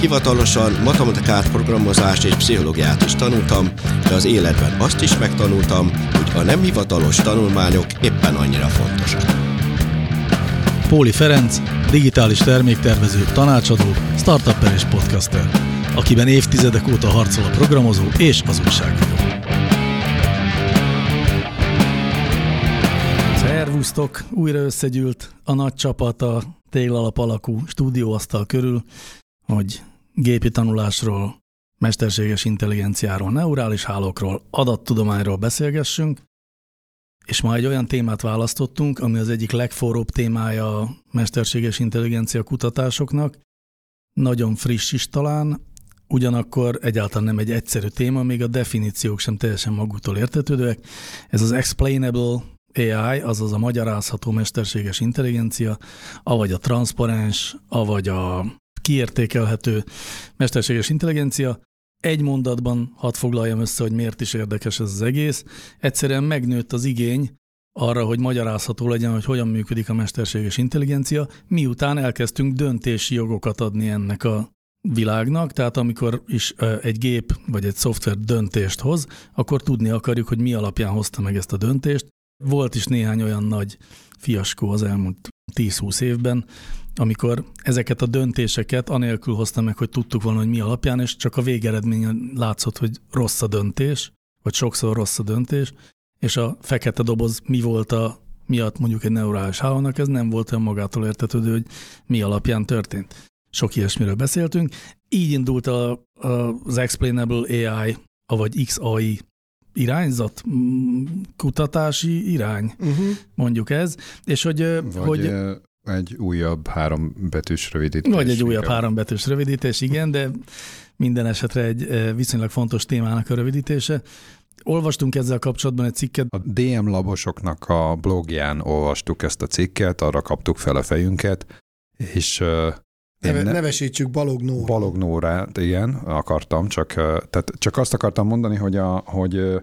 hivatalosan matematikát, programozást és pszichológiát is tanultam, de az életben azt is megtanultam, hogy a nem hivatalos tanulmányok éppen annyira fontosak. Póli Ferenc, digitális terméktervező, tanácsadó, startupper és podcaster, akiben évtizedek óta harcol a programozó és az újságíró. Szervusztok! Újra összegyűlt a nagy csapat a téglalap alakú stúdióasztal körül, hogy gépi tanulásról, mesterséges intelligenciáról, neurális hálókról, adattudományról beszélgessünk, és ma egy olyan témát választottunk, ami az egyik legforróbb témája a mesterséges intelligencia kutatásoknak, nagyon friss is talán, ugyanakkor egyáltalán nem egy egyszerű téma, még a definíciók sem teljesen maguktól értetődőek. Ez az explainable AI, azaz a magyarázható mesterséges intelligencia, avagy a transzparens, avagy a kiértékelhető mesterséges intelligencia. Egy mondatban hadd foglaljam össze, hogy miért is érdekes ez az egész. Egyszerűen megnőtt az igény arra, hogy magyarázható legyen, hogy hogyan működik a mesterséges intelligencia, miután elkezdtünk döntési jogokat adni ennek a világnak, tehát amikor is egy gép vagy egy szoftver döntést hoz, akkor tudni akarjuk, hogy mi alapján hozta meg ezt a döntést. Volt is néhány olyan nagy fiaskó az elmúlt 10-20 évben, amikor ezeket a döntéseket anélkül hozta meg, hogy tudtuk volna, hogy mi alapján, és csak a végeredményen látszott, hogy rossz a döntés, vagy sokszor rossz a döntés, és a fekete doboz mi volt a miatt mondjuk egy neurális hálónak, ez nem volt olyan magától értetődő, hogy mi alapján történt. Sok ilyesmiről beszéltünk. Így indult a, a, az Explainable AI, vagy XAI irányzat, kutatási irány, uh-huh. mondjuk ez, és hogy... Vagy hogy egy újabb három betűs rövidítés. Vagy egy újabb három betűs rövidítés, igen, de minden esetre egy viszonylag fontos témának a rövidítése. Olvastunk ezzel kapcsolatban egy cikket. A DM labosoknak a blogján olvastuk ezt a cikket, arra kaptuk fel a fejünket, és Neve, ne, nevesítsük Balog Nóra. Balog Nóra, igen, akartam, csak, tehát csak azt akartam mondani, hogy, a, hogy,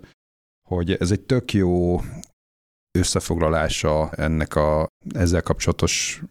hogy ez egy tök jó összefoglalása ennek a ezzel kapcsolatos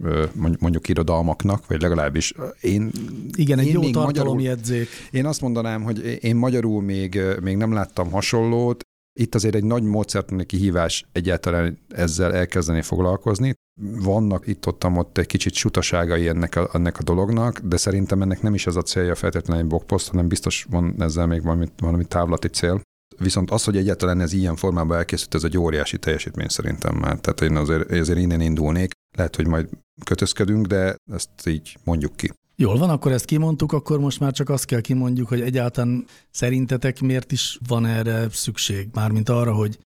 mondjuk irodalmaknak, vagy legalábbis én... Igen, egy én jó tartalomjegyzék. Én azt mondanám, hogy én magyarul még, még nem láttam hasonlót, itt azért egy nagy módszertani kihívás egyáltalán ezzel elkezdeni foglalkozni. Vannak itt-ott ott egy kicsit sutaságai ennek a, ennek a dolognak, de szerintem ennek nem is az a célja feltétlenül egy blogpost, hanem biztos van ezzel még valami, valami távlati cél. Viszont az, hogy egyáltalán ez ilyen formában elkészült, ez egy óriási teljesítmény szerintem már. Tehát én azért, azért innen indulnék. Lehet, hogy majd kötözködünk, de ezt így mondjuk ki. Jól van, akkor ezt kimondtuk, akkor most már csak azt kell kimondjuk, hogy egyáltalán szerintetek miért is van erre szükség? Mármint arra, hogy,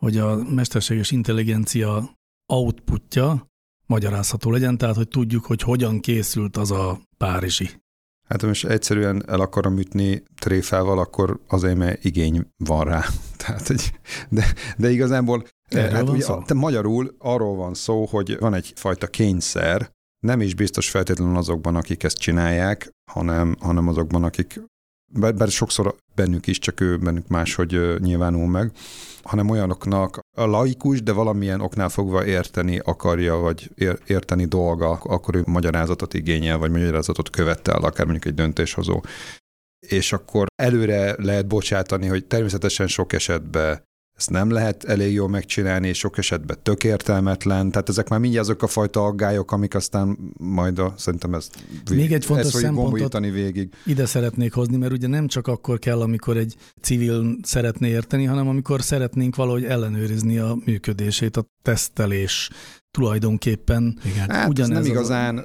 hogy a mesterséges intelligencia outputja magyarázható legyen, tehát hogy tudjuk, hogy hogyan készült az a párizsi Hát most egyszerűen el akarom ütni tréfával, akkor azért, mert igény van rá. Tehát, hogy, de, de igazából hát ugye, te magyarul arról van szó, hogy van egyfajta kényszer, nem is biztos feltétlenül azokban, akik ezt csinálják, hanem, hanem azokban, akik bár, bár sokszor bennük is, csak ő bennük máshogy nyilvánul meg, hanem olyanoknak a laikus, de valamilyen oknál fogva érteni akarja, vagy érteni dolga, akkor ő magyarázatot igényel, vagy magyarázatot követel, akár mondjuk egy döntéshozó. És akkor előre lehet bocsátani, hogy természetesen sok esetben ezt nem lehet elég jól megcsinálni, és sok esetben tök értelmetlen. Tehát ezek már mindjárt azok a fajta aggályok, amik aztán majd a, szerintem ezt Még egy fontos szempontot végig. ide szeretnék hozni, mert ugye nem csak akkor kell, amikor egy civil szeretné érteni, hanem amikor szeretnénk valahogy ellenőrizni a működését, a tesztelés tulajdonképpen. Igen. Hát ugyanez nem igazán, a...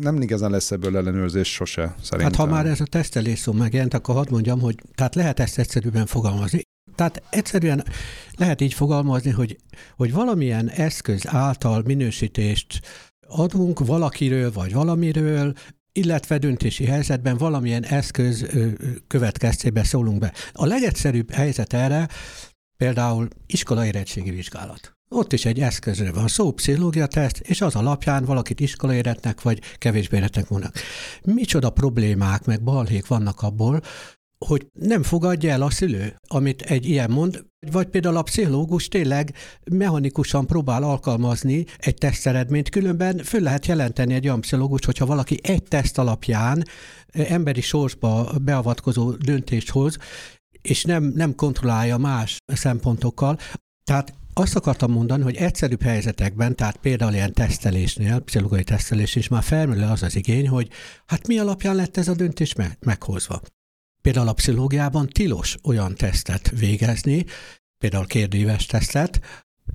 nem igazán lesz ebből ellenőrzés sose, szerintem. Hát ha már ez a tesztelés szó megjelent, akkor hadd mondjam, hogy tehát lehet ezt egyszerűen fogalmazni. Tehát egyszerűen lehet így fogalmazni, hogy, hogy valamilyen eszköz által minősítést adunk valakiről vagy valamiről, illetve döntési helyzetben valamilyen eszköz következtében szólunk be. A legegyszerűbb helyzet erre, Például iskolai érettségi vizsgálat. Ott is egy eszközről van szó, pszichológia teszt, és az alapján valakit iskolai éretnek vagy kevésbé éretnek mondnak. Micsoda problémák meg balhék vannak abból, hogy nem fogadja el a szülő, amit egy ilyen mond, vagy például a pszichológus tényleg mechanikusan próbál alkalmazni egy teszteredményt, különben föl lehet jelenteni egy olyan pszichológus, hogyha valaki egy teszt alapján emberi sorsba beavatkozó döntést hoz, és nem, nem kontrollálja más szempontokkal. Tehát azt akartam mondani, hogy egyszerűbb helyzetekben, tehát például ilyen tesztelésnél, pszichológiai tesztelés is már felmerül az az igény, hogy hát mi alapján lett ez a döntés meghozva. Például a pszichológiában tilos olyan tesztet végezni, például kérdéves tesztet,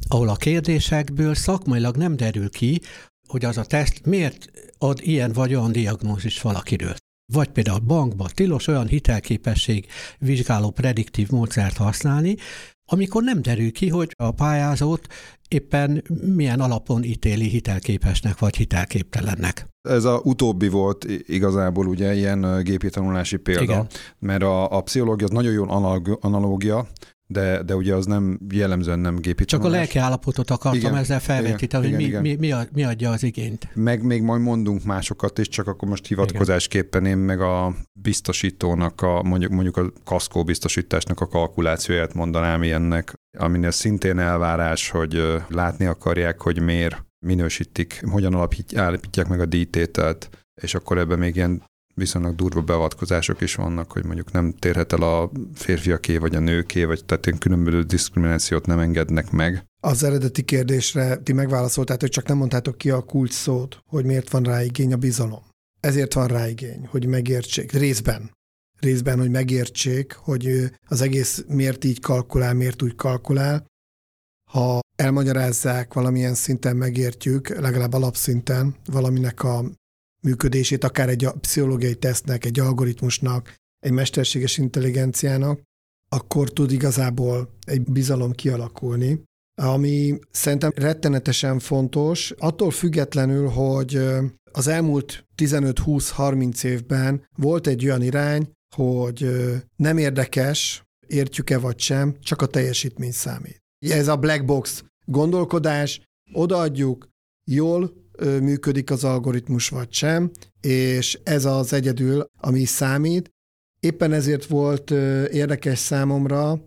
ahol a kérdésekből szakmailag nem derül ki, hogy az a teszt miért ad ilyen vagy olyan diagnózis valakiről. Vagy például bankban tilos olyan hitelképesség vizsgáló prediktív módszert használni, amikor nem derül ki, hogy a pályázót éppen milyen alapon ítéli hitelképesnek vagy hitelképtelennek. Ez a utóbbi volt igazából ugye ilyen gépi tanulási példa, Igen. mert a, a pszichológia az nagyon jó analógia, de, de ugye az nem jellemzően nem gépi Csak tanulás. a lelki állapotot akartam igen, ezzel felvetíteni, hogy mi, igen. Mi, mi, mi adja az igényt. Meg még majd mondunk másokat is, csak akkor most hivatkozásképpen én meg a biztosítónak, a, mondjuk, mondjuk a kaszkó biztosításnak a kalkulációját mondanám ilyennek, aminél szintén elvárás, hogy látni akarják, hogy miért minősítik, hogyan alapítják meg a díjtételt, és akkor ebben még ilyen viszonylag durva beavatkozások is vannak, hogy mondjuk nem térhet el a férfiaké vagy a nőké, vagy tehát ilyen különböző diszkriminációt nem engednek meg. Az eredeti kérdésre ti megválaszoltátok, csak nem mondtátok ki a kulcs szót, hogy miért van rá igény a bizalom. Ezért van rá igény, hogy megértsék, részben. Részben, hogy megértsék, hogy az egész miért így kalkulál, miért úgy kalkulál. Ha elmagyarázzák, valamilyen szinten megértjük, legalább alapszinten valaminek a működését, akár egy pszichológiai tesztnek, egy algoritmusnak, egy mesterséges intelligenciának, akkor tud igazából egy bizalom kialakulni, ami szerintem rettenetesen fontos, attól függetlenül, hogy az elmúlt 15-20-30 évben volt egy olyan irány, hogy nem érdekes, értjük-e vagy sem, csak a teljesítmény számít. Ez a black box gondolkodás, odaadjuk, jól működik az algoritmus vagy sem, és ez az egyedül, ami számít. Éppen ezért volt érdekes számomra,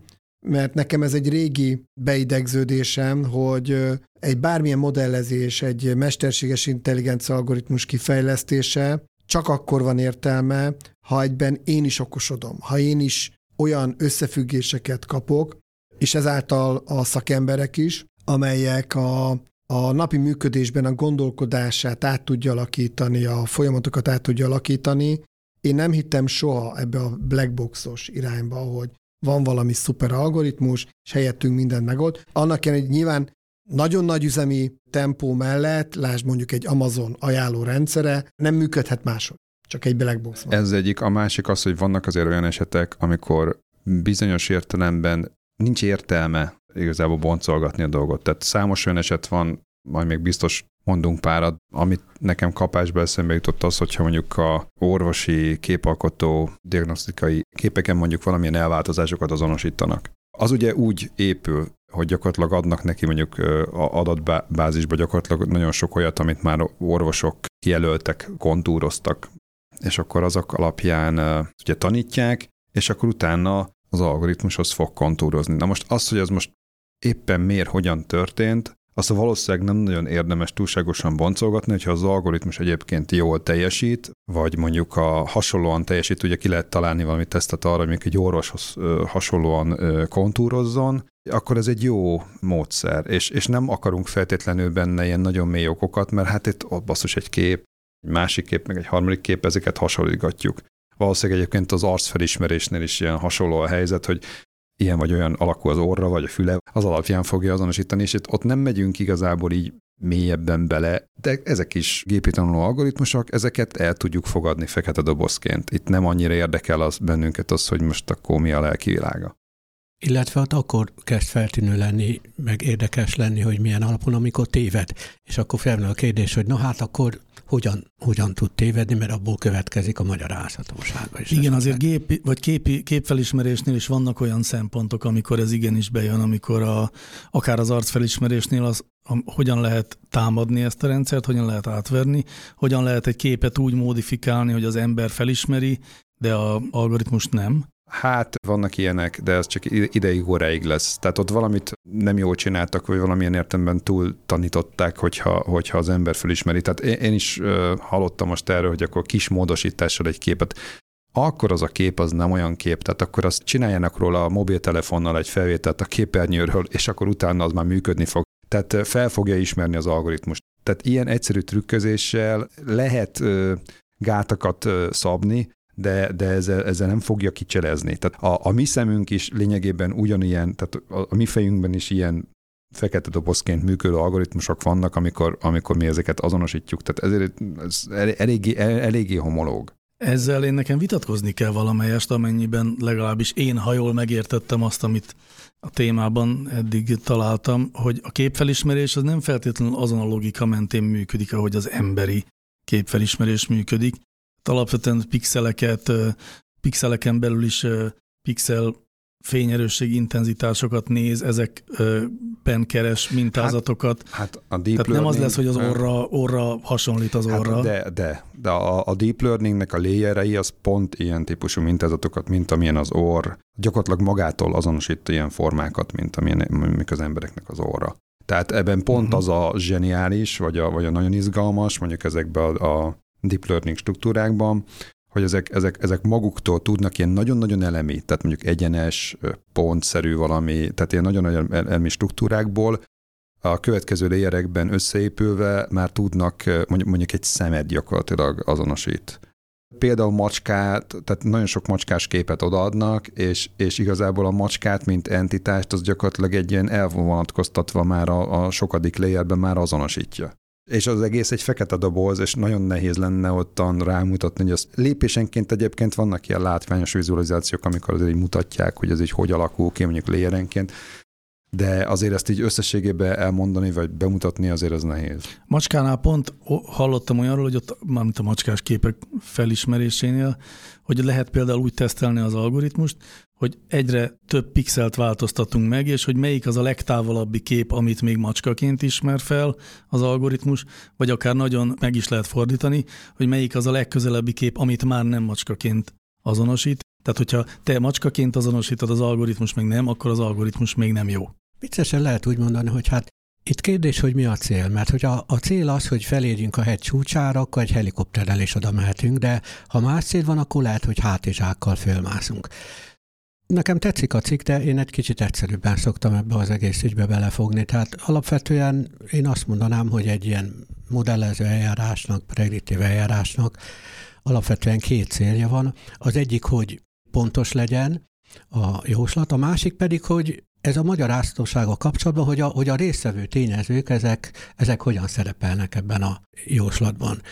mert nekem ez egy régi beidegződésem, hogy egy bármilyen modellezés, egy mesterséges intelligencia algoritmus kifejlesztése csak akkor van értelme, ha egyben én is okosodom, ha én is olyan összefüggéseket kapok, és ezáltal a szakemberek is, amelyek a a napi működésben a gondolkodását át tudja alakítani, a folyamatokat át tudja alakítani. Én nem hittem soha ebbe a blackboxos irányba, hogy van valami szuper algoritmus, és helyettünk mindent megold. Annak egy nyilván nagyon nagy üzemi tempó mellett, lásd mondjuk egy Amazon ajánló rendszere, nem működhet máshogy. Csak egy blackbox van. Ez egyik. A másik az, hogy vannak azért olyan esetek, amikor bizonyos értelemben nincs értelme igazából boncolgatni a dolgot. Tehát számos olyan eset van, majd még biztos mondunk párat, amit nekem kapásba eszembe jutott az, hogyha mondjuk a orvosi képalkotó diagnosztikai képeken mondjuk valamilyen elváltozásokat azonosítanak. Az ugye úgy épül, hogy gyakorlatilag adnak neki mondjuk adatbázisba gyakorlatilag nagyon sok olyat, amit már orvosok kijelöltek, kontúroztak, és akkor azok alapján ugye tanítják, és akkor utána az algoritmushoz fog kontúrozni. Na most az, hogy ez most éppen miért, hogyan történt, azt valószínűleg nem nagyon érdemes túlságosan boncolgatni, hogyha az algoritmus egyébként jól teljesít, vagy mondjuk a hasonlóan teljesít, ugye ki lehet találni valami tesztet arra, hogy egy orvoshoz hasonlóan kontúrozzon, akkor ez egy jó módszer, és, és nem akarunk feltétlenül benne ilyen nagyon mély okokat, mert hát itt ott basszus egy kép, egy másik kép, meg egy harmadik kép, ezeket hasonlítgatjuk. Valószínűleg egyébként az arcfelismerésnél is ilyen hasonló a helyzet, hogy ilyen vagy olyan alakú az orra, vagy a füle, az alapján fogja azonosítani, és itt ott nem megyünk igazából így mélyebben bele, de ezek is gépi tanuló algoritmusok, ezeket el tudjuk fogadni fekete dobozként. Itt nem annyira érdekel az bennünket az, hogy most akkor mi a lelki világa. Illetve ott akkor kezd feltűnő lenni, meg érdekes lenni, hogy milyen alapon, amikor téved. És akkor felmerül a kérdés, hogy na hát akkor hogyan, hogyan tud tévedni, mert abból következik a magyarázhatósága. Is Igen, azért gép, vagy képi, képfelismerésnél is vannak olyan szempontok, amikor ez igenis bejön, amikor a, akár az arcfelismerésnél az, a, hogyan lehet támadni ezt a rendszert, hogyan lehet átverni, hogyan lehet egy képet úgy modifikálni, hogy az ember felismeri, de a algoritmus nem. Hát vannak ilyenek, de ez csak ideig óráig lesz. Tehát ott valamit nem jól csináltak, vagy valamilyen értelemben túl tanították, hogyha, hogyha az ember felismeri. Tehát én, én is uh, hallottam most erről, hogy akkor kis módosítással egy képet akkor az a kép az nem olyan kép, tehát akkor azt csináljanak róla a mobiltelefonnal egy felvételt a képernyőről, és akkor utána az már működni fog. Tehát fel fogja ismerni az algoritmus. Tehát ilyen egyszerű trükközéssel lehet ö, gátakat ö, szabni, de, de ezzel, ezzel nem fogja kicselezni. Tehát a, a mi szemünk is lényegében ugyanilyen, tehát a, a mi fejünkben is ilyen fekete dobozként működő algoritmusok vannak, amikor, amikor mi ezeket azonosítjuk. Tehát ezért ez eléggé, eléggé homológ. Ezzel én nekem vitatkozni kell valamelyest, amennyiben legalábbis én, ha jól megértettem azt, amit a témában eddig találtam, hogy a képfelismerés az nem feltétlenül azon a logika mentén működik, ahogy az emberi képfelismerés működik, alapvetően pixeleket, pixeleken belül is pixel fényerősség intenzitásokat néz, ezekben keres mintázatokat. Hát, hát a deep Tehát nem az lesz, hogy az orra, orra hasonlít az hát orra. Hát de, de, de a, a deep learningnek a léjerei az pont ilyen típusú mintázatokat, mint amilyen az orr. Gyakorlatilag magától azonosít ilyen formákat, mint amilyen mik az embereknek az orra. Tehát ebben pont uh-huh. az a zseniális, vagy a, vagy a nagyon izgalmas, mondjuk ezekben a, a deep learning struktúrákban, hogy ezek, ezek, ezek maguktól tudnak ilyen nagyon-nagyon elemi, tehát mondjuk egyenes, pontszerű valami, tehát ilyen nagyon-nagyon elemi struktúrákból a következő léjerekben összeépülve már tudnak mondjuk, mondjuk egy szemet gyakorlatilag azonosít. Például macskát, tehát nagyon sok macskás képet odaadnak, és, és igazából a macskát, mint entitást, az gyakorlatilag egy ilyen elvonatkoztatva már a, a sokadik léjerben már azonosítja és az egész egy fekete doboz, és nagyon nehéz lenne ottan rámutatni, hogy az lépésenként egyébként vannak ilyen látványos vizualizációk, amikor azért így mutatják, hogy ez így hogy alakul ki, mondjuk léjerenként, de azért ezt így összességében elmondani, vagy bemutatni azért az nehéz. Macskánál pont hallottam olyanról, hogy ott, mármint a macskás képek felismerésénél, hogy lehet például úgy tesztelni az algoritmust, hogy egyre több pixelt változtatunk meg, és hogy melyik az a legtávolabbi kép, amit még macskaként ismer fel az algoritmus, vagy akár nagyon meg is lehet fordítani, hogy melyik az a legközelebbi kép, amit már nem macskaként azonosít. Tehát, hogyha te macskaként azonosítod az algoritmus, még nem, akkor az algoritmus még nem jó. Viccesen lehet úgy mondani, hogy hát itt kérdés, hogy mi a cél, mert hogy a, a cél az, hogy felérjünk a hegy csúcsára, akkor egy helikopterrel is oda mehetünk, de ha más cél van, akkor lehet, hogy hátizsákkal fölmászunk. Nekem tetszik a cikk, de én egy kicsit egyszerűbben szoktam ebbe az egész ügybe belefogni. Tehát alapvetően én azt mondanám, hogy egy ilyen modellező eljárásnak, prediktív eljárásnak alapvetően két célja van. Az egyik, hogy pontos legyen a jóslat, a másik pedig, hogy ez a magyarázhatósága kapcsolatban, hogy a, hogy a résztvevő tényezők, ezek, ezek hogyan szerepelnek ebben a jóslatban.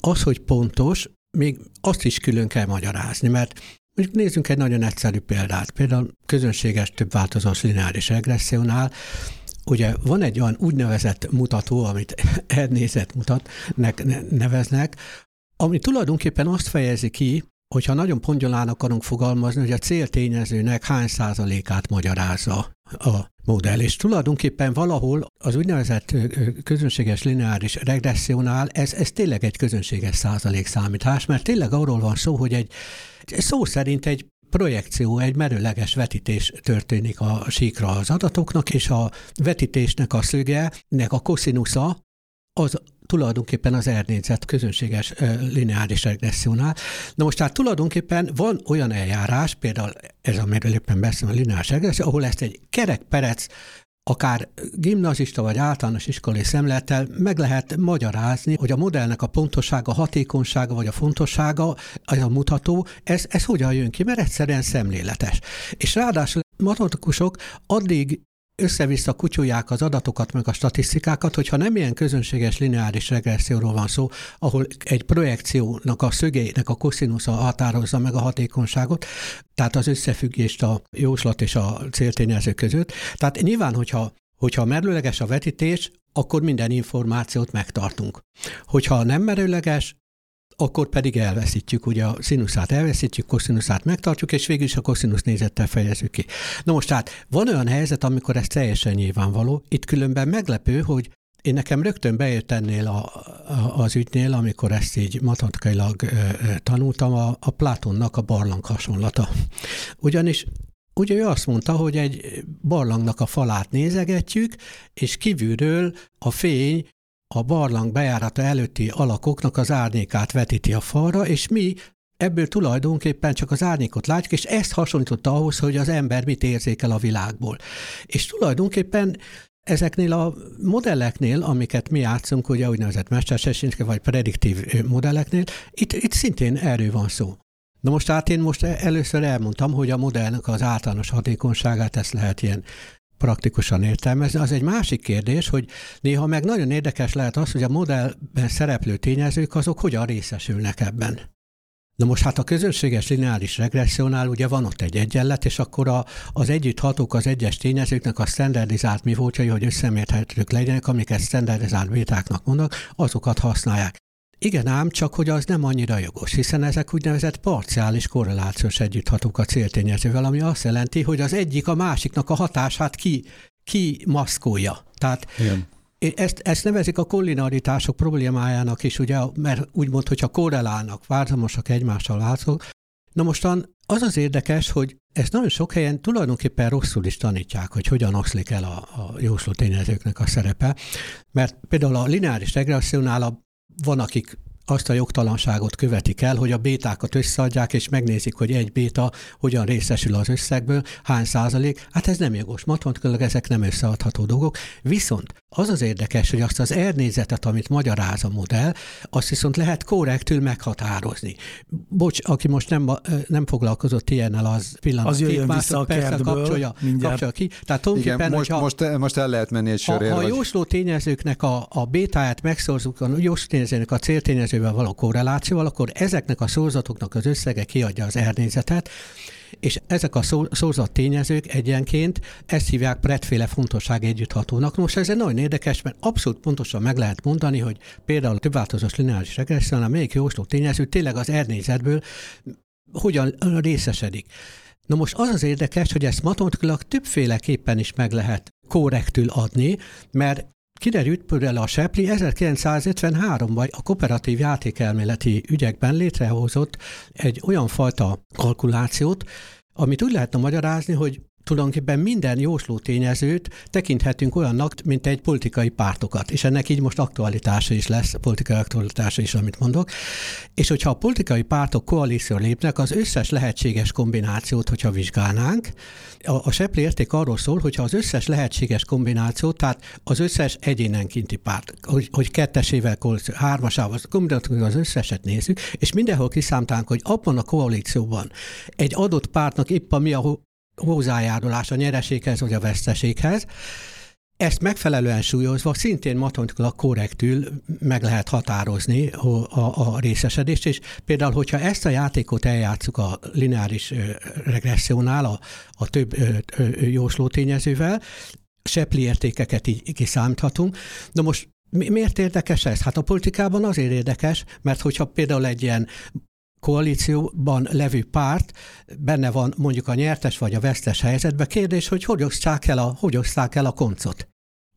Az, hogy pontos, még azt is külön kell magyarázni, mert Mondjuk nézzünk egy nagyon egyszerű példát. Például közönséges több változós lineáris regressziónál ugye van egy olyan úgynevezett mutató, amit elnézett mutatnek neveznek, ami tulajdonképpen azt fejezi ki, hogyha nagyon pongyolán akarunk fogalmazni, hogy a céltényezőnek hány százalékát magyarázza a modell. És tulajdonképpen valahol az úgynevezett közönséges lineáris regressziónál ez, ez tényleg egy közönséges százalék számítás, mert tényleg arról van szó, hogy egy szó szerint egy projekció, egy merőleges vetítés történik a síkra az adatoknak, és a vetítésnek a szöge, nek a koszinusza az tulajdonképpen az ernényzet közönséges lineáris regressziónál. Na most tehát tulajdonképpen van olyan eljárás, például ez, amiről éppen beszélem, a lineáris regresszió, ahol ezt egy kerekperec akár gimnazista vagy általános iskolai szemlettel meg lehet magyarázni, hogy a modellnek a pontossága, hatékonysága vagy a fontossága, az a mutató, ez, ez hogyan jön ki, mert egyszerűen szemléletes. És ráadásul matematikusok addig össze-vissza kutyulják az adatokat, meg a statisztikákat, hogyha nem ilyen közönséges lineáris regresszióról van szó, ahol egy projekciónak a szögeinek a koszínusza határozza meg a hatékonyságot, tehát az összefüggést a jóslat és a céltényező között. Tehát nyilván, hogyha Hogyha merőleges a vetítés, akkor minden információt megtartunk. Hogyha nem merőleges, akkor pedig elveszítjük, ugye a színuszát elveszítjük, koszinuszát megtartjuk, és végül is a koszinusz nézettel fejezzük ki. Na most tehát van olyan helyzet, amikor ez teljesen nyilvánvaló, itt különben meglepő, hogy én nekem rögtön bejött ennél a, a, az ügynél, amikor ezt így matematikailag tanultam, a, a Platonnak a barlang hasonlata. Ugyanis Ugye ő azt mondta, hogy egy barlangnak a falát nézegetjük, és kívülről a fény a barlang bejárata előtti alakoknak az árnyékát vetíti a falra, és mi ebből tulajdonképpen csak az árnyékot látjuk, és ezt hasonlította ahhoz, hogy az ember mit érzékel a világból. És tulajdonképpen ezeknél a modelleknél, amiket mi játszunk, ugye úgynevezett mesterségesítve vagy prediktív modelleknél, itt, itt szintén erről van szó. Na most hát én most először elmondtam, hogy a modellnek az általános hatékonyságát ezt lehet ilyen praktikusan értelmezni. Az egy másik kérdés, hogy néha meg nagyon érdekes lehet az, hogy a modellben szereplő tényezők azok hogyan részesülnek ebben. Na most hát a közönséges lineáris regressziónál ugye van ott egy egyenlet, és akkor a, az együtthatók az egyes tényezőknek a standardizált mi voltjai, hogy összemérhetők legyenek, amiket standardizált bétáknak mondnak, azokat használják. Igen ám, csak hogy az nem annyira jogos, hiszen ezek úgynevezett parciális korrelációs együtthatók a céltényezővel, ami azt jelenti, hogy az egyik a másiknak a hatását ki, ki maszkolja. Tehát Igen. Ezt, ezt nevezik a kollinaritások problémájának is, ugye, mert úgymond, hogyha korrelálnak, várzamosak egymással látszók. Na mostan az az érdekes, hogy ezt nagyon sok helyen tulajdonképpen rosszul is tanítják, hogy hogyan oszlik el a, a jósló tényezőknek a szerepe, mert például a lineáris regressziónál a van, akik azt a jogtalanságot követik el, hogy a bétákat összeadják, és megnézik, hogy egy béta hogyan részesül az összegből, hány százalék. Hát ez nem jogos. Matematikailag ezek nem összeadható dolgok. Viszont az az érdekes, hogy azt az ernészetet, amit magyaráz a modell, azt viszont lehet korrektül meghatározni. Bocs, aki most nem, nem foglalkozott ilyennel, az pillanat. Az jöjjön vissza a kertből, kapcsolja, kapcsolja ki. Tehát Igen, most, hogyha, most, most el lehet menni egy sörért. Ha, ha a jósló tényezőknek a, a bétáját megszorzunk, a jósló tényezőnek a céltényezővel való korrelációval, akkor ezeknek a szorzatoknak az összege kiadja az ernészetet, és ezek a szózat tényezők egyenként ezt hívják pretféle fontosság együtthatónak. Most ez egy nagyon érdekes, mert abszolút pontosan meg lehet mondani, hogy például a többváltozós lineáris regressziónál melyik jósló tényező tényleg az ernészetből hogyan részesedik. Na most az az érdekes, hogy ezt matematikailag többféleképpen is meg lehet korrektül adni, mert Kiderült például a Sepli 1953-ban a kooperatív játékelméleti ügyekben létrehozott egy olyan fajta kalkulációt, amit úgy lehetne magyarázni, hogy tulajdonképpen minden jósló tényezőt tekinthetünk olyannak, mint egy politikai pártokat, és ennek így most aktualitása is lesz, politikai aktualitása is, amit mondok. És hogyha a politikai pártok koalíció lépnek, az összes lehetséges kombinációt, hogyha vizsgálnánk, a, a Sepli érték arról szól, hogyha az összes lehetséges kombinációt, tehát az összes egyénenkinti párt, hogy, hogy kettesével, hármasával, kombináltuk az összeset nézzük, és mindenhol kiszámtálunk, hogy abban a koalícióban egy adott pártnak épp mi a hozzájárulás a nyereséghez vagy a veszteséghez. Ezt megfelelően súlyozva szintén matematikailag korrektül meg lehet határozni a, a, részesedést, és például, hogyha ezt a játékot eljátszuk a lineáris regressziónál, a, a több jósló tényezővel, sepli értékeket így kiszámíthatunk. Na most Miért érdekes ez? Hát a politikában azért érdekes, mert hogyha például egy ilyen koalícióban levő párt benne van mondjuk a nyertes vagy a vesztes helyzetben. Kérdés, hogy hogy osztják el a, hogy osztják el a koncot?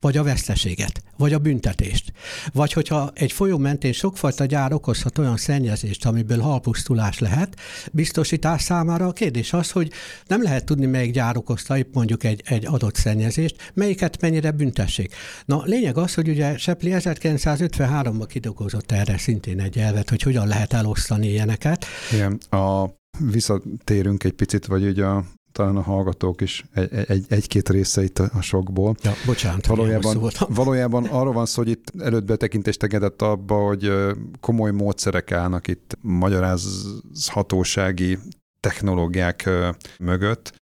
Vagy a veszteséget, vagy a büntetést. Vagy hogyha egy folyó mentén sokfajta gyár okozhat olyan szennyezést, amiből halpusztulás lehet, biztosítás számára a kérdés az, hogy nem lehet tudni, melyik gyár okozta épp mondjuk egy, egy adott szennyezést, melyiket mennyire büntessék. Na, lényeg az, hogy ugye Sepli 1953-ban kidolgozott erre szintén egy elvet, hogy hogyan lehet elosztani ilyeneket. Igen, a visszatérünk egy picit, vagy ugye a talán a hallgatók is egy, egy, egy-két része itt a sokból. Ja, bocsánat. Valójában, valójában arról van szó, hogy itt előtt betekintést tegedett abba, hogy komoly módszerek állnak itt magyarázhatósági technológiák mögött,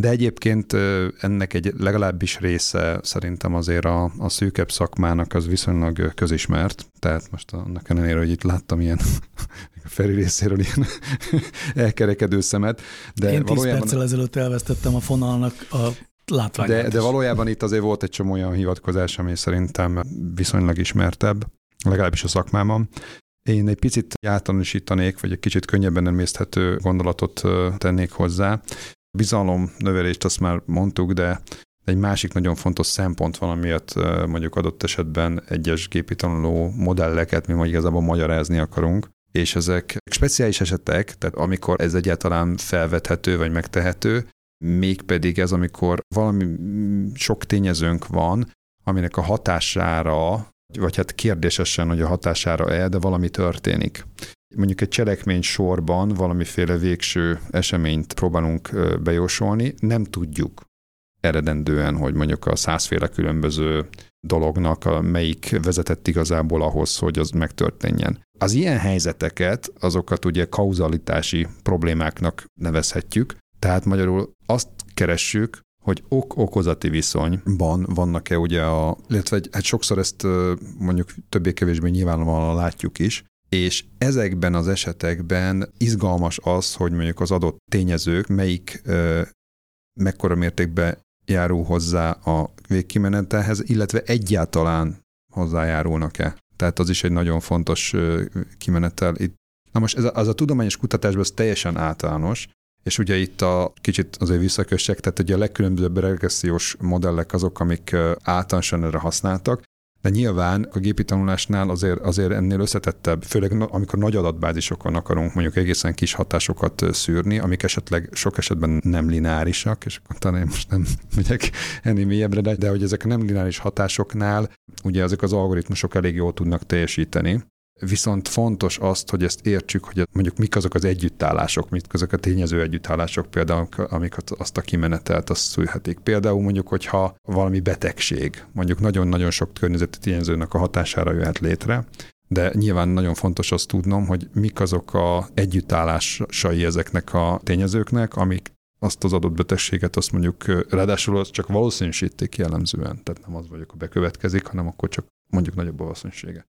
De egyébként ennek egy legalábbis része szerintem azért a, a szűkebb szakmának az viszonylag közismert. Tehát most annak ellenére, hogy itt láttam ilyen a Feri részéről ilyen elkerekedő szemet. De Én 10 valójában... perccel ezelőtt elvesztettem a fonalnak a látványát de, de valójában itt azért volt egy csomó olyan hivatkozás, ami szerintem viszonylag ismertebb, legalábbis a szakmában. Én egy picit általánosítanék, vagy egy kicsit könnyebben emészthető gondolatot tennék hozzá. Bizalom növelést azt már mondtuk, de egy másik nagyon fontos szempont van, amiatt mondjuk adott esetben egyes gépi tanuló modelleket mi majd igazából magyarázni akarunk, és ezek speciális esetek, tehát amikor ez egyáltalán felvethető vagy megtehető, mégpedig ez, amikor valami mm, sok tényezőnk van, aminek a hatására, vagy hát kérdésesen, hogy a hatására-e, de valami történik. Mondjuk egy cselekmény sorban valamiféle végső eseményt próbálunk bejósolni, nem tudjuk eredendően, hogy mondjuk a százféle különböző dolognak a melyik vezetett igazából ahhoz, hogy az megtörténjen. Az ilyen helyzeteket, azokat ugye kauzalitási problémáknak nevezhetjük, tehát magyarul azt keressük, hogy ok-okozati viszonyban vannak-e ugye a, illetve hát sokszor ezt mondjuk többé-kevésbé nyilvánvalóan látjuk is, és ezekben az esetekben izgalmas az, hogy mondjuk az adott tényezők melyik mekkora mértékben járul hozzá a végkimenetelhez, illetve egyáltalán hozzájárulnak-e. Tehát az is egy nagyon fontos kimenetel. Itt, na most ez a, az a tudományos kutatásban az teljesen általános, és ugye itt a kicsit azért visszakössek, tehát ugye a legkülönbözőbb regressziós modellek azok, amik általánosan erre használtak, de nyilván a gépi tanulásnál azért, azért ennél összetettebb, főleg amikor nagy adatbázisokon akarunk mondjuk egészen kis hatásokat szűrni, amik esetleg sok esetben nem lineárisak, és akkor talán most nem megyek ennél mélyebbre, de, de hogy ezek a nem lineáris hatásoknál ugye ezek az algoritmusok elég jól tudnak teljesíteni, Viszont fontos azt, hogy ezt értsük, hogy mondjuk mik azok az együttállások, mik azok a tényező együttállások például, amik azt a kimenetelt azt szülhetik. Például mondjuk, hogyha valami betegség, mondjuk nagyon-nagyon sok környezeti tényezőnek a hatására jöhet létre, de nyilván nagyon fontos azt tudnom, hogy mik azok a együttállásai ezeknek a tényezőknek, amik azt az adott betegséget, azt mondjuk ráadásul az csak valószínűsítik jellemzően. Tehát nem az vagyok, hogy bekövetkezik, hanem akkor csak mondjuk nagyobb a valószínűsége.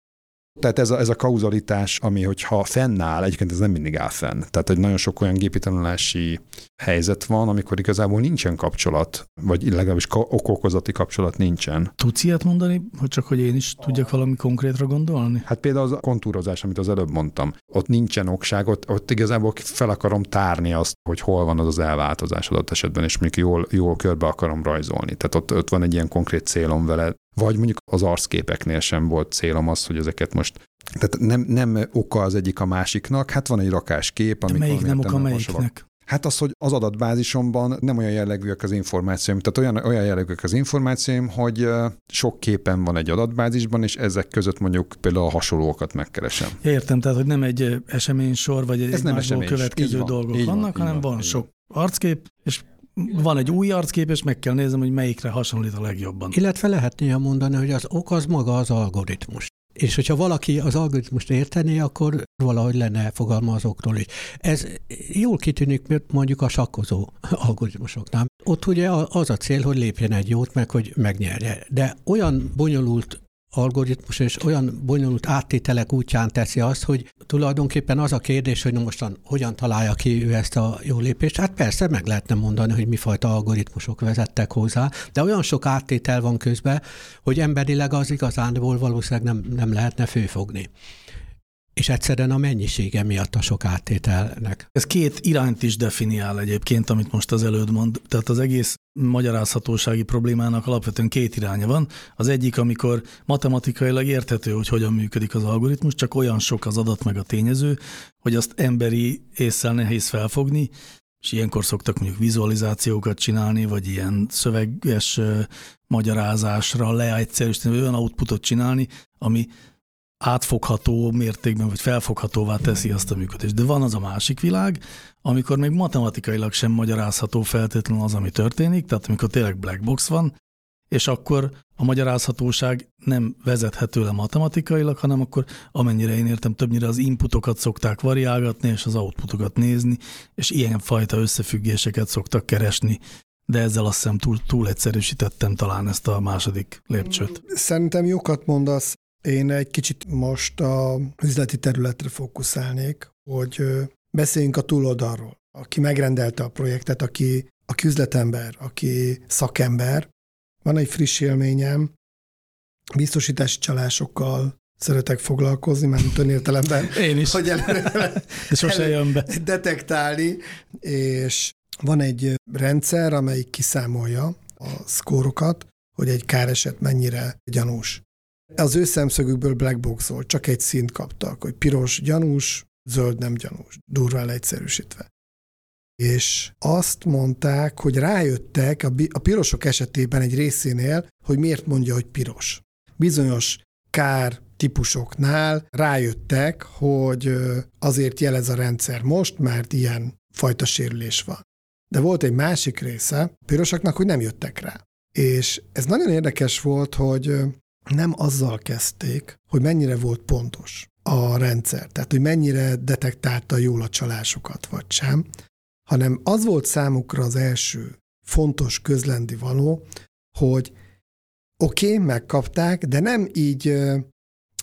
Tehát ez a, ez a kauzalitás, ami hogyha fennáll, egyébként ez nem mindig áll fenn. Tehát, hogy nagyon sok olyan gépi tanulási helyzet van, amikor igazából nincsen kapcsolat, vagy legalábbis okokozati kapcsolat nincsen. Tudsz ilyet mondani, hogy csak hogy én is tudjak valami konkrétra gondolni? Hát például az a kontúrozás, amit az előbb mondtam. Ott nincsen okság, ott, ott igazából fel akarom tárni azt, hogy hol van az az elváltozás adott esetben, és még jól, jól körbe akarom rajzolni. Tehát ott, ott van egy ilyen konkrét célom vele, vagy mondjuk az arcképeknél sem volt célom az, hogy ezeket most tehát nem, nem oka az egyik a másiknak, hát van egy rakáskép, ami. Melyik nem oka melyiknek? Hát az, hogy az adatbázisomban nem olyan jellegűek az információim, tehát olyan, olyan jellegűek az információim, hogy sok képen van egy adatbázisban, és ezek között mondjuk például a hasonlókat megkeresem. Értem, tehát hogy nem egy eseménysor, vagy egy Ez nem esemény. következő van, dolgok vannak, van, hanem van, van sok arckép, és van egy új arckép, és meg kell néznem, hogy melyikre hasonlít a legjobban. Illetve lehet néha mondani, hogy az ok az maga az algoritmus. És hogyha valaki az algoritmust értené, akkor valahogy lenne fogalma azokról is. Ez jól kitűnik, mert mondjuk a sakkozó algoritmusoknál. Ott ugye az a cél, hogy lépjen egy jót, meg hogy megnyerje. De olyan bonyolult algoritmus és olyan bonyolult áttételek útján teszi azt, hogy tulajdonképpen az a kérdés, hogy mostan hogyan találja ki ő ezt a jó lépést. Hát persze meg lehetne mondani, hogy mifajta algoritmusok vezettek hozzá, de olyan sok áttétel van közben, hogy emberileg az igazánból valószínűleg nem, nem lehetne főfogni és egyszerűen a mennyisége miatt a sok áttételnek. Ez két irányt is definiál egyébként, amit most az előd mond. Tehát az egész magyarázhatósági problémának alapvetően két iránya van. Az egyik, amikor matematikailag érthető, hogy hogyan működik az algoritmus, csak olyan sok az adat meg a tényező, hogy azt emberi észsel nehéz felfogni, és ilyenkor szoktak mondjuk vizualizációkat csinálni, vagy ilyen szöveges magyarázásra leegyszerűsíteni, vagy olyan outputot csinálni, ami átfogható mértékben, vagy felfoghatóvá teszi azt a működést. De van az a másik világ, amikor még matematikailag sem magyarázható feltétlenül az, ami történik, tehát amikor tényleg black box van, és akkor a magyarázhatóság nem vezethető le matematikailag, hanem akkor amennyire én értem, többnyire az inputokat szokták variálgatni, és az outputokat nézni, és ilyen fajta összefüggéseket szoktak keresni de ezzel azt hiszem túl, túl egyszerűsítettem talán ezt a második lépcsőt. Szerintem jókat mondasz. Én egy kicsit most a üzleti területre fókuszálnék, hogy beszéljünk a túloldalról. Aki megrendelte a projektet, aki, aki üzletember, aki szakember. Van egy friss élményem, biztosítási csalásokkal szeretek foglalkozni, mert ön értelemben. Én is. Hogy előre, Sose jön be. Detektálni, és van egy rendszer, amelyik kiszámolja a szkórokat, hogy egy káreset mennyire gyanús. Az ő szemszögükből blackboxol, csak egy szint kaptak, hogy piros gyanús, zöld nem gyanús, durván egyszerűsítve. És azt mondták, hogy rájöttek a pirosok esetében egy részénél, hogy miért mondja, hogy piros. Bizonyos kár típusoknál rájöttek, hogy azért jelez a rendszer most, mert ilyen fajta sérülés van. De volt egy másik része a pirosaknak, hogy nem jöttek rá. És ez nagyon érdekes volt, hogy nem azzal kezdték, hogy mennyire volt pontos a rendszer, tehát hogy mennyire detektálta jól a csalásokat, vagy sem, hanem az volt számukra az első fontos közlendi való, hogy oké, okay, megkapták, de nem így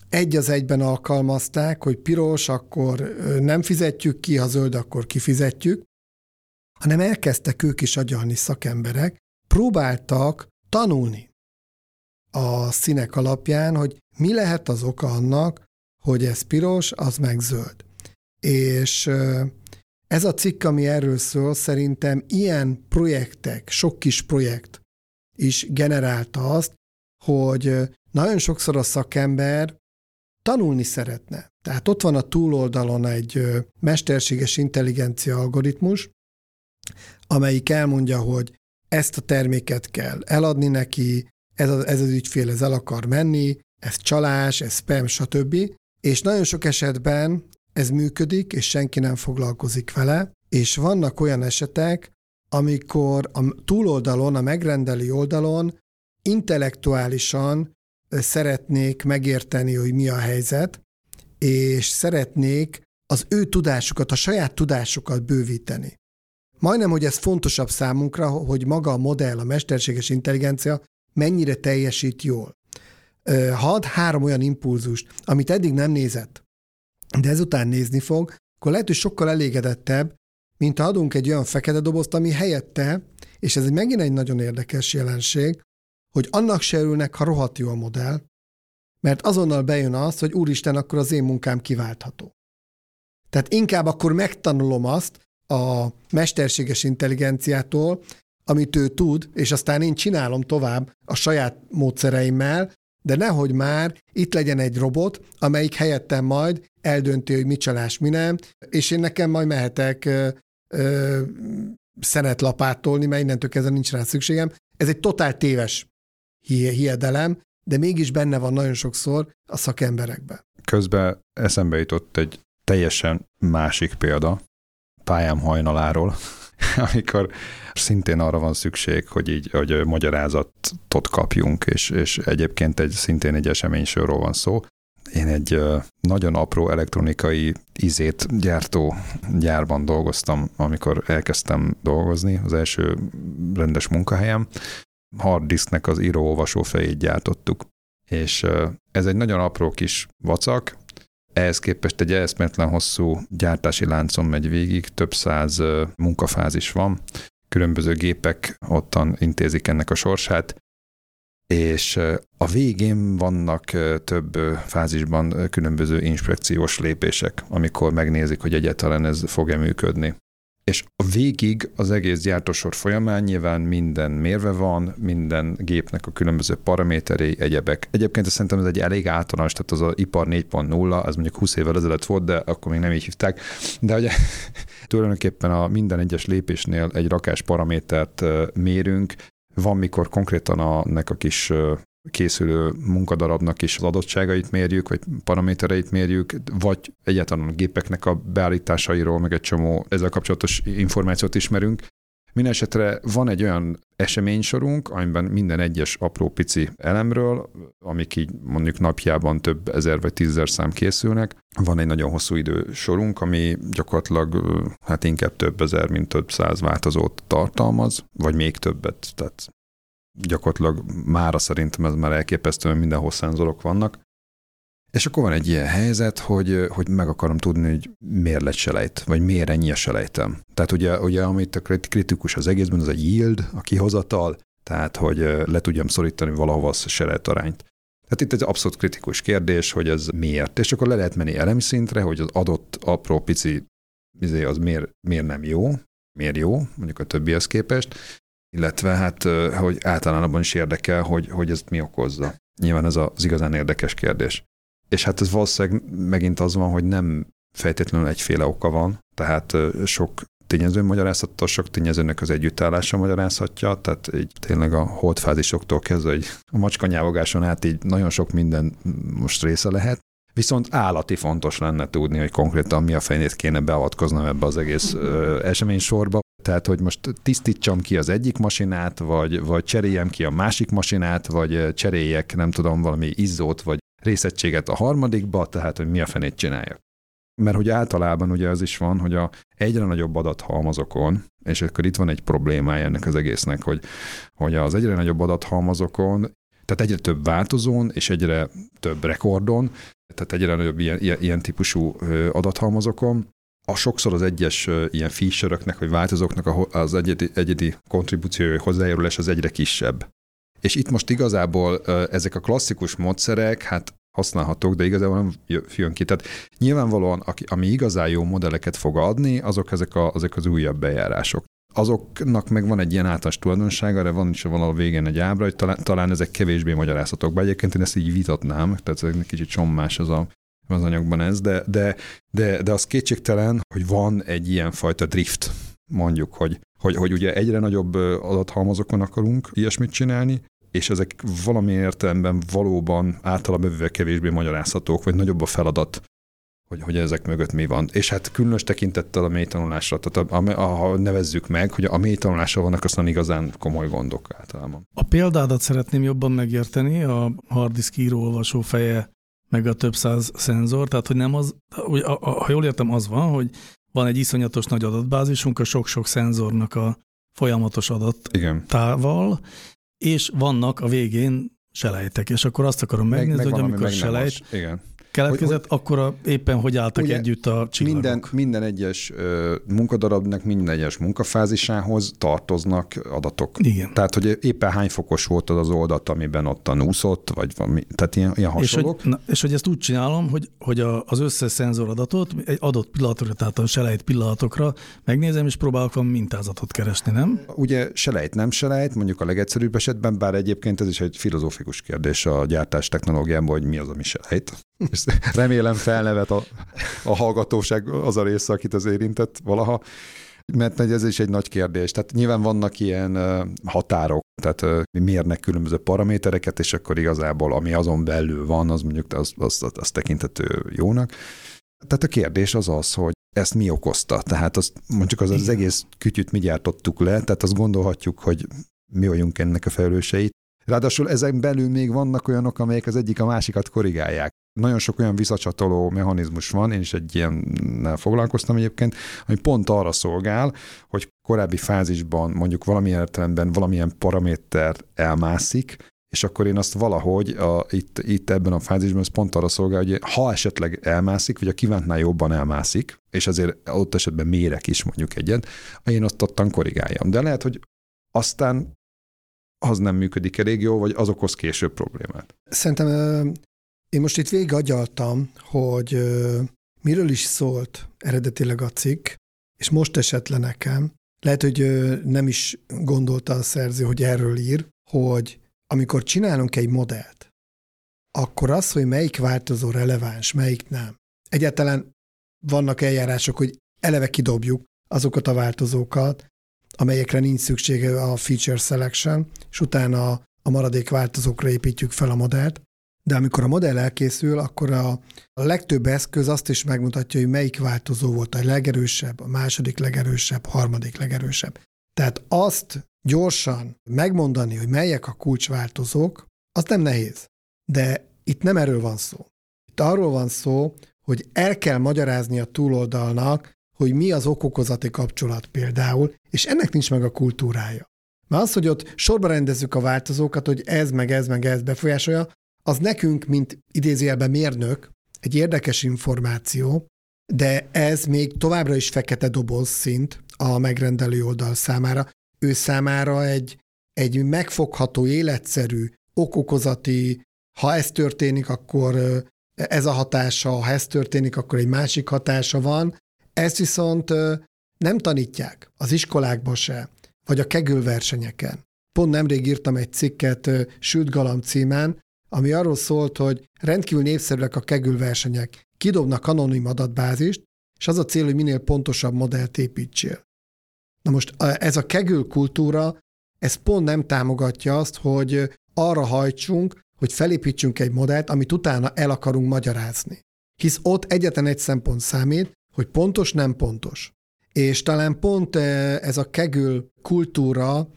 egy az egyben alkalmazták, hogy piros, akkor nem fizetjük ki, ha zöld, akkor kifizetjük, hanem elkezdtek ők is agyalni szakemberek, próbáltak tanulni a színek alapján, hogy mi lehet az oka annak, hogy ez piros, az meg zöld. És ez a cikk, ami erről szól, szerintem ilyen projektek, sok kis projekt is generálta azt, hogy nagyon sokszor a szakember tanulni szeretne. Tehát ott van a túloldalon egy mesterséges intelligencia algoritmus, amelyik elmondja, hogy ezt a terméket kell eladni neki, ez az, ez az ügyfél ez el akar menni, ez csalás, ez spam, stb. És nagyon sok esetben ez működik, és senki nem foglalkozik vele, és vannak olyan esetek, amikor a túloldalon, a megrendeli oldalon intellektuálisan szeretnék megérteni, hogy mi a helyzet, és szeretnék az ő tudásukat, a saját tudásukat bővíteni. Majdnem, hogy ez fontosabb számunkra, hogy maga a modell, a mesterséges intelligencia mennyire teljesít jól. Had három olyan impulzust, amit eddig nem nézett, de ezután nézni fog, akkor lehet, hogy sokkal elégedettebb, mint ha adunk egy olyan fekete dobozt, ami helyette, és ez megint egy nagyon érdekes jelenség, hogy annak se örülnek, ha rohadt jó a modell, mert azonnal bejön az, hogy úristen, akkor az én munkám kiváltható. Tehát inkább akkor megtanulom azt a mesterséges intelligenciától, amit ő tud, és aztán én csinálom tovább a saját módszereimmel, de nehogy már itt legyen egy robot, amelyik helyettem majd eldönti, hogy mi csalás, mi nem, és én nekem majd mehetek ö, ö, szenet lapátolni, mert innentől kezdve nincs rá szükségem. Ez egy totál téves hiedelem, de mégis benne van nagyon sokszor a szakemberekben. Közben eszembe jutott egy teljesen másik példa, pályám hajnaláról, amikor szintén arra van szükség, hogy így hogy magyarázatot kapjunk, és, és egyébként egy szintén egy eseménysorról van szó. Én egy nagyon apró elektronikai izét gyártó gyárban dolgoztam, amikor elkezdtem dolgozni, az első rendes munkahelyem, harddisknek az író-olvasó fejét gyártottuk. És ez egy nagyon apró kis vacak, ehhez képest egy eszmetlen hosszú gyártási láncon megy végig, több száz munkafázis van, különböző gépek ottan intézik ennek a sorsát, és a végén vannak több fázisban különböző inspekciós lépések, amikor megnézik, hogy egyáltalán ez fog-e működni. És a végig az egész gyártósor folyamán nyilván minden mérve van, minden gépnek a különböző paraméterei, egyebek. Egyébként szerintem ez egy elég általános, tehát az a ipar 4.0, az mondjuk 20 évvel ezelőtt volt, de akkor még nem így hívták. De ugye tulajdonképpen a minden egyes lépésnél egy rakás paramétert mérünk, van, mikor konkrétan a, nek a kis készülő munkadarabnak is az adottságait mérjük, vagy paramétereit mérjük, vagy egyáltalán a gépeknek a beállításairól, meg egy csomó ezzel kapcsolatos információt ismerünk. Mindenesetre van egy olyan eseménysorunk, amiben minden egyes apró pici elemről, amik így mondjuk napjában több ezer vagy tízezer szám készülnek, van egy nagyon hosszú idősorunk, ami gyakorlatilag hát inkább több ezer, mint több száz változót tartalmaz, vagy még többet, tehát gyakorlatilag mára szerintem ez már elképesztően mindenhol szenzorok vannak. És akkor van egy ilyen helyzet, hogy, hogy meg akarom tudni, hogy miért lett selejt, vagy miért ennyi a selejtem. Tehát ugye, ugye amit a kritikus az egészben, az egy yield, a kihozatal, tehát hogy le tudjam szorítani valahova a selejt arányt. Tehát itt egy abszolút kritikus kérdés, hogy ez miért. És akkor le lehet menni elemi szintre, hogy az adott apró pici izé, az miért, miért nem jó, miért jó, mondjuk a többihez képest, illetve hát, hogy általában is érdekel, hogy, hogy ezt mi okozza. Nyilván ez az igazán érdekes kérdés. És hát ez valószínűleg megint az van, hogy nem feltétlenül egyféle oka van, tehát sok tényező magyarázhatta, sok tényezőnek az együttállása magyarázhatja, tehát így tényleg a holdfázisoktól kezdve, hogy a macskanyávogáson át így nagyon sok minden most része lehet. Viszont állati fontos lenne tudni, hogy konkrétan mi a fejét kéne beavatkoznom ebbe az egész ö, esemény sorba. Tehát, hogy most tisztítsam ki az egyik masinát, vagy, vagy cseréljem ki a másik masinát, vagy cseréljek, nem tudom, valami izzót, vagy részegységet a harmadikba, tehát hogy mi a fenét csináljak. Mert hogy általában ugye az is van, hogy a egyre nagyobb adathalmazokon, és akkor itt van egy problémája ennek az egésznek, hogy, hogy az egyre nagyobb adathalmazokon, tehát egyre több változón és egyre több rekordon, tehát egyre nagyobb ilyen, ilyen, típusú adathalmazokon, a sokszor az egyes ilyen feature vagy változóknak az egyedi, egyedi kontribúciója, hozzájárulás az egyre kisebb. És itt most igazából ezek a klasszikus módszerek, hát használhatók, de igazából nem jön ki. Tehát nyilvánvalóan, aki, ami igazán jó modelleket fog adni, azok ezek, a, ezek az újabb bejárások. Azoknak meg van egy ilyen általános tulajdonsága, de van is valahol végén egy ábra, hogy talán, talán ezek kevésbé magyarázhatók. Be egyébként én ezt így vitatnám, tehát ez egy kicsit csommás az a, az anyagban ez, de, de, de, de az kétségtelen, hogy van egy ilyen fajta drift, mondjuk, hogy, hogy, hogy ugye egyre nagyobb adathalmazokon akarunk ilyesmit csinálni, és ezek valami értelemben valóban általában kevésbé magyarázhatók, vagy nagyobb a feladat, hogy, hogy ezek mögött mi van. És hát különös tekintettel a mélytanulásra, tehát a, a, ha nevezzük meg, hogy a mélytanulásra vannak aztán igazán komoly gondok általában. A példádat szeretném jobban megérteni, a harddisk író-olvasó feje, meg a több száz szenzor, tehát hogy nem az, hogy a, a, ha jól értem, az van, hogy van egy iszonyatos nagy adatbázisunk a sok-sok szenzornak a folyamatos adattával, és vannak a végén selejtek, és akkor azt akarom megnézni, meg, hogy amikor selejt, igen keletkezett, hogy, akkor éppen hogy álltak ugye, együtt a csillagok? Minden, minden egyes munkadarabnak, minden egyes munkafázisához tartoznak adatok. Igen. Tehát, hogy éppen hány fokos volt az az oldat, amiben ott tanúszott, vagy valami, tehát ilyen, ilyen hasonlók. És hogy, na, és hogy ezt úgy csinálom, hogy, hogy a, az összes szenzoradatot egy adott pillanatokra, tehát a selejt pillanatokra megnézem, és próbálok valami mintázatot keresni, nem? Ugye selejt nem selejt, mondjuk a legegyszerűbb esetben, bár egyébként ez is egy filozófikus kérdés a gyártás technológiában, hogy mi az, ami selejt. Remélem felnevet a, a hallgatóság az a része, akit az érintett valaha, mert ez is egy nagy kérdés. Tehát nyilván vannak ilyen határok, tehát mérnek különböző paramétereket, és akkor igazából ami azon belül van, az mondjuk az, az, az, az tekintető jónak. Tehát a kérdés az az, hogy ezt mi okozta. Tehát azt, mondjuk az, az egész kütyüt mi gyártottuk le, tehát azt gondolhatjuk, hogy mi vagyunk ennek a felelősei. Ráadásul ezen belül még vannak olyanok, amelyek az egyik a másikat korrigálják. Nagyon sok olyan visszacsatoló mechanizmus van, én is egy ilyennel foglalkoztam egyébként, ami pont arra szolgál, hogy korábbi fázisban mondjuk valamilyen értelemben valamilyen paraméter elmászik, és akkor én azt valahogy a, itt, itt ebben a fázisban ez pont arra szolgál, hogy ha esetleg elmászik, vagy a kívántnál jobban elmászik, és azért ott esetben mérek is mondjuk egyet, én azt ottan korrigáljam. De lehet, hogy aztán az nem működik elég jó, vagy az okoz később problémát. Szerintem én most itt végig agyaltam, hogy miről is szólt eredetileg a cikk, és most esett le nekem, lehet, hogy nem is gondolta a szerző, hogy erről ír, hogy amikor csinálunk egy modellt, akkor az, hogy melyik változó releváns, melyik nem. Egyáltalán vannak eljárások, hogy eleve kidobjuk azokat a változókat, amelyekre nincs szüksége a feature selection, és utána a maradék változókra építjük fel a modellt. De amikor a modell elkészül, akkor a, a legtöbb eszköz azt is megmutatja, hogy melyik változó volt a legerősebb, a második legerősebb, harmadik legerősebb. Tehát azt gyorsan megmondani, hogy melyek a kulcsváltozók, az nem nehéz. De itt nem erről van szó. Itt arról van szó, hogy el kell magyarázni a túloldalnak, hogy mi az okokozati kapcsolat például, és ennek nincs meg a kultúrája. Mert az, hogy ott sorba rendezzük a változókat, hogy ez, meg ez, meg ez befolyásolja, az nekünk, mint idézőjelben mérnök, egy érdekes információ, de ez még továbbra is fekete doboz szint a megrendelő oldal számára. Ő számára egy, egy megfogható, életszerű, okokozati, ha ez történik, akkor ez a hatása, ha ez történik, akkor egy másik hatása van. Ezt viszont nem tanítják az iskolákban se, vagy a kegülversenyeken. Pont nemrég írtam egy cikket Sült címen, ami arról szólt, hogy rendkívül népszerűek a kegülversenyek. Kidobnak anonim adatbázist, és az a cél, hogy minél pontosabb modellt építsél. Na most ez a kegül kultúra, ez pont nem támogatja azt, hogy arra hajtsunk, hogy felépítsünk egy modellt, amit utána el akarunk magyarázni. Hisz ott egyetlen egy szempont számít, hogy pontos, nem pontos. És talán pont ez a kegül kultúra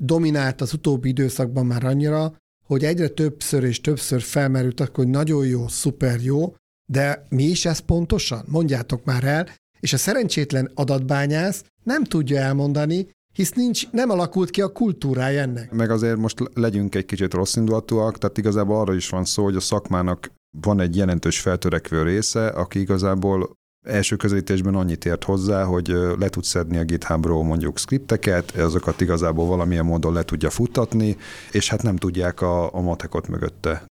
dominált az utóbbi időszakban már annyira, hogy egyre többször és többször felmerült, hogy nagyon jó, szuper jó, de mi is ez pontosan? Mondjátok már el, és a szerencsétlen adatbányász nem tudja elmondani, hisz nincs, nem alakult ki a kultúrája ennek. Meg azért most legyünk egy kicsit rossz indulatúak, tehát igazából arra is van szó, hogy a szakmának van egy jelentős feltörekvő része, aki igazából első közelítésben annyit ért hozzá, hogy le tud szedni a GitHubról mondjuk skripteket, azokat igazából valamilyen módon le tudja futtatni, és hát nem tudják a, a matekot mögötte.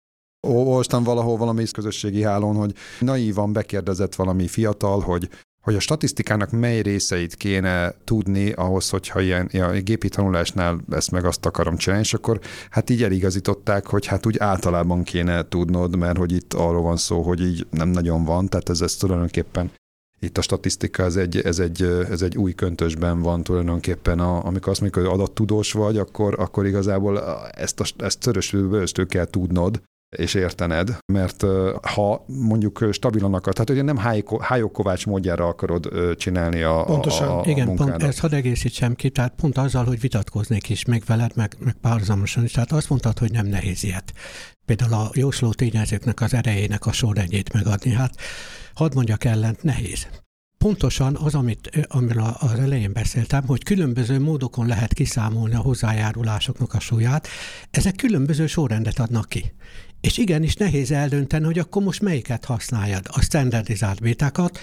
Olvastam valahol valami közösségi hálón, hogy naívan bekérdezett valami fiatal, hogy hogy a statisztikának mely részeit kéne tudni ahhoz, hogyha ilyen ja, gépi tanulásnál ezt meg azt akarom csinálni, és akkor hát így eligazították, hogy hát úgy általában kéne tudnod, mert hogy itt arról van szó, hogy így nem nagyon van, tehát ez, ez tulajdonképpen itt a statisztika, ez egy, ez egy, ez egy új köntösben van tulajdonképpen, a, amikor azt mondjuk, hogy adattudós vagy, akkor, akkor igazából ezt, a, ezt szörösről kell tudnod, és értened, mert ha mondjuk stabilan akar, tehát ugye nem Hájó Kovács módjára akarod csinálni a, Pontosan. a, a Igen, munkádat. pont ezt hadd egészítsem ki, tehát pont azzal, hogy vitatkoznék is meg veled, meg, meg párhuzamosan is, tehát azt mondtad, hogy nem nehéz ilyet. Például a jósló tényezőknek az erejének a sorrendjét megadni. Hát hadd mondjak ellent, nehéz. Pontosan az, amit, amiről az elején beszéltem, hogy különböző módokon lehet kiszámolni a hozzájárulásoknak a súlyát, ezek különböző sorrendet adnak ki. És igenis nehéz eldönteni, hogy akkor most melyiket használjad. A standardizált bétákat,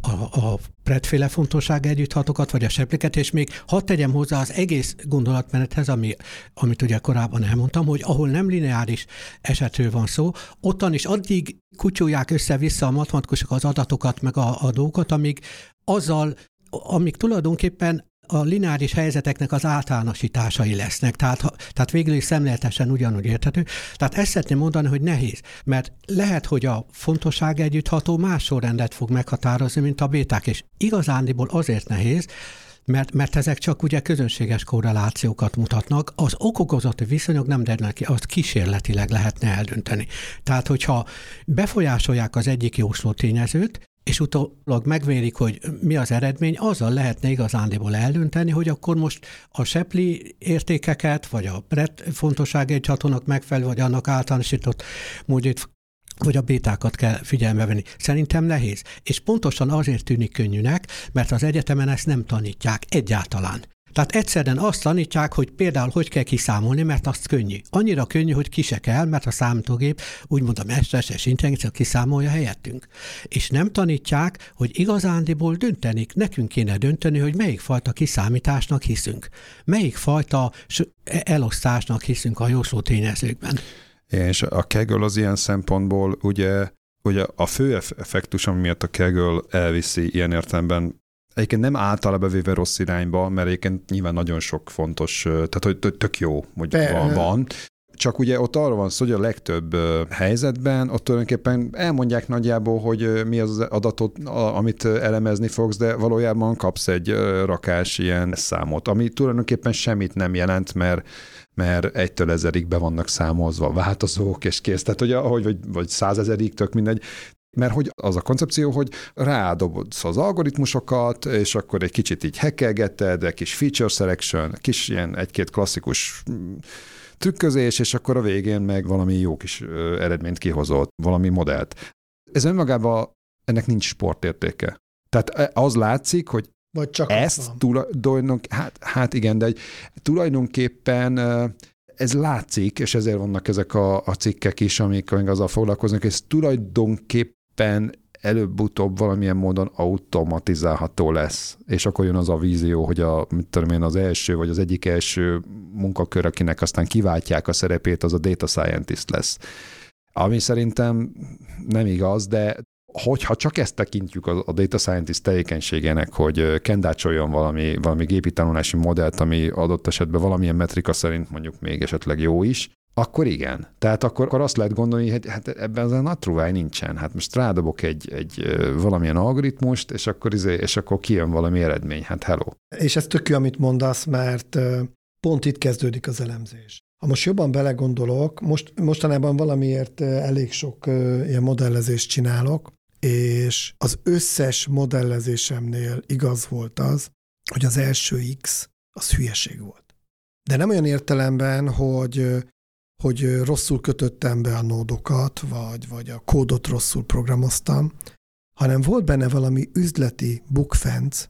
a, a predféle fontosság együtthatokat, vagy a sepliket, és még hadd tegyem hozzá az egész gondolatmenethez, ami, amit ugye korábban elmondtam, hogy ahol nem lineáris esetről van szó, ottan is addig kutyulják össze-vissza a matematikusok az adatokat, meg a, a dolgokat, amíg azzal, amíg tulajdonképpen a lineáris helyzeteknek az általánosításai lesznek, tehát, tehát végül is szemléletesen ugyanúgy érthető. Tehát ezt szeretném mondani, hogy nehéz, mert lehet, hogy a fontosság együttható más sorrendet fog meghatározni, mint a béták, és igazándiból azért nehéz, mert, mert ezek csak ugye közönséges korrelációkat mutatnak, az okokozati viszonyok nem derülnek ki, azt kísérletileg lehetne eldönteni. Tehát, hogyha befolyásolják az egyik jósló tényezőt, és utólag megvérik, hogy mi az eredmény, azzal lehetne igazándiból eldönteni, hogy akkor most a sepli értékeket, vagy a fontosság egy hatónak megfelelő, vagy annak általánosított módját vagy a bétákat kell figyelme venni. Szerintem nehéz. És pontosan azért tűnik könnyűnek, mert az egyetemen ezt nem tanítják egyáltalán. Tehát egyszerűen azt tanítják, hogy például hogy kell kiszámolni, mert azt könnyű. Annyira könnyű, hogy ki se kell, mert a számítógép, úgymond a mesterséges intelligencia kiszámolja helyettünk. És nem tanítják, hogy igazándiból döntenik, nekünk kéne dönteni, hogy melyik fajta kiszámításnak hiszünk. Melyik fajta elosztásnak hiszünk a jósló tényezőkben. És a Kegel az ilyen szempontból ugye ugye a fő effektus, ami miatt a Kegel elviszi ilyen értelemben Egyébként nem általában véve rossz irányba, mert egyébként nyilván nagyon sok fontos, tehát hogy tök jó, hogy van, van. Csak ugye ott arról van szó, hogy a legtöbb helyzetben ott tulajdonképpen elmondják nagyjából, hogy mi az az adatot, amit elemezni fogsz, de valójában kapsz egy rakás ilyen számot, ami tulajdonképpen semmit nem jelent, mert mert egytől ezerig be vannak számolva változók, és kész. Tehát, hogy ahogy, vagy, vagy százezerig, tök mindegy. Mert hogy az a koncepció, hogy rádobod az algoritmusokat, és akkor egy kicsit így hackelgeted, egy kis feature selection, kis ilyen egy-két klasszikus mm, trükközés, és akkor a végén meg valami jó kis eredményt kihozott, valami modellt. Ez önmagában ennek nincs sportértéke. Tehát e, az látszik, hogy Vagy csak ezt tulajdonképpen, hát, hát igen, de egy, tulajdonképpen ez látszik, és ezért vannak ezek a, a cikkek is, amik azzal foglalkoznak, ez tulajdonképpen előbb-utóbb valamilyen módon automatizálható lesz. És akkor jön az a vízió, hogy a, mit tudom én, az első, vagy az egyik első munkakör, akinek aztán kiváltják a szerepét, az a data scientist lesz. Ami szerintem nem igaz, de hogyha csak ezt tekintjük a, data scientist tevékenységének, hogy kendácsoljon valami, valami gépi tanulási modellt, ami adott esetben valamilyen metrika szerint mondjuk még esetleg jó is, akkor igen. Tehát akkor, akkor azt lehet gondolni, hogy hát ebben az a nagy nincsen. Hát most rádobok egy, egy valamilyen algoritmust, és akkor, izé, és akkor kijön valami eredmény. Hát hello. És ez tök jó, amit mondasz, mert pont itt kezdődik az elemzés. Ha most jobban belegondolok, most, mostanában valamiért elég sok ilyen modellezést csinálok, és az összes modellezésemnél igaz volt az, hogy az első X az hülyeség volt. De nem olyan értelemben, hogy, hogy rosszul kötöttem be a nódokat, vagy, vagy a kódot rosszul programoztam, hanem volt benne valami üzleti bukfenc,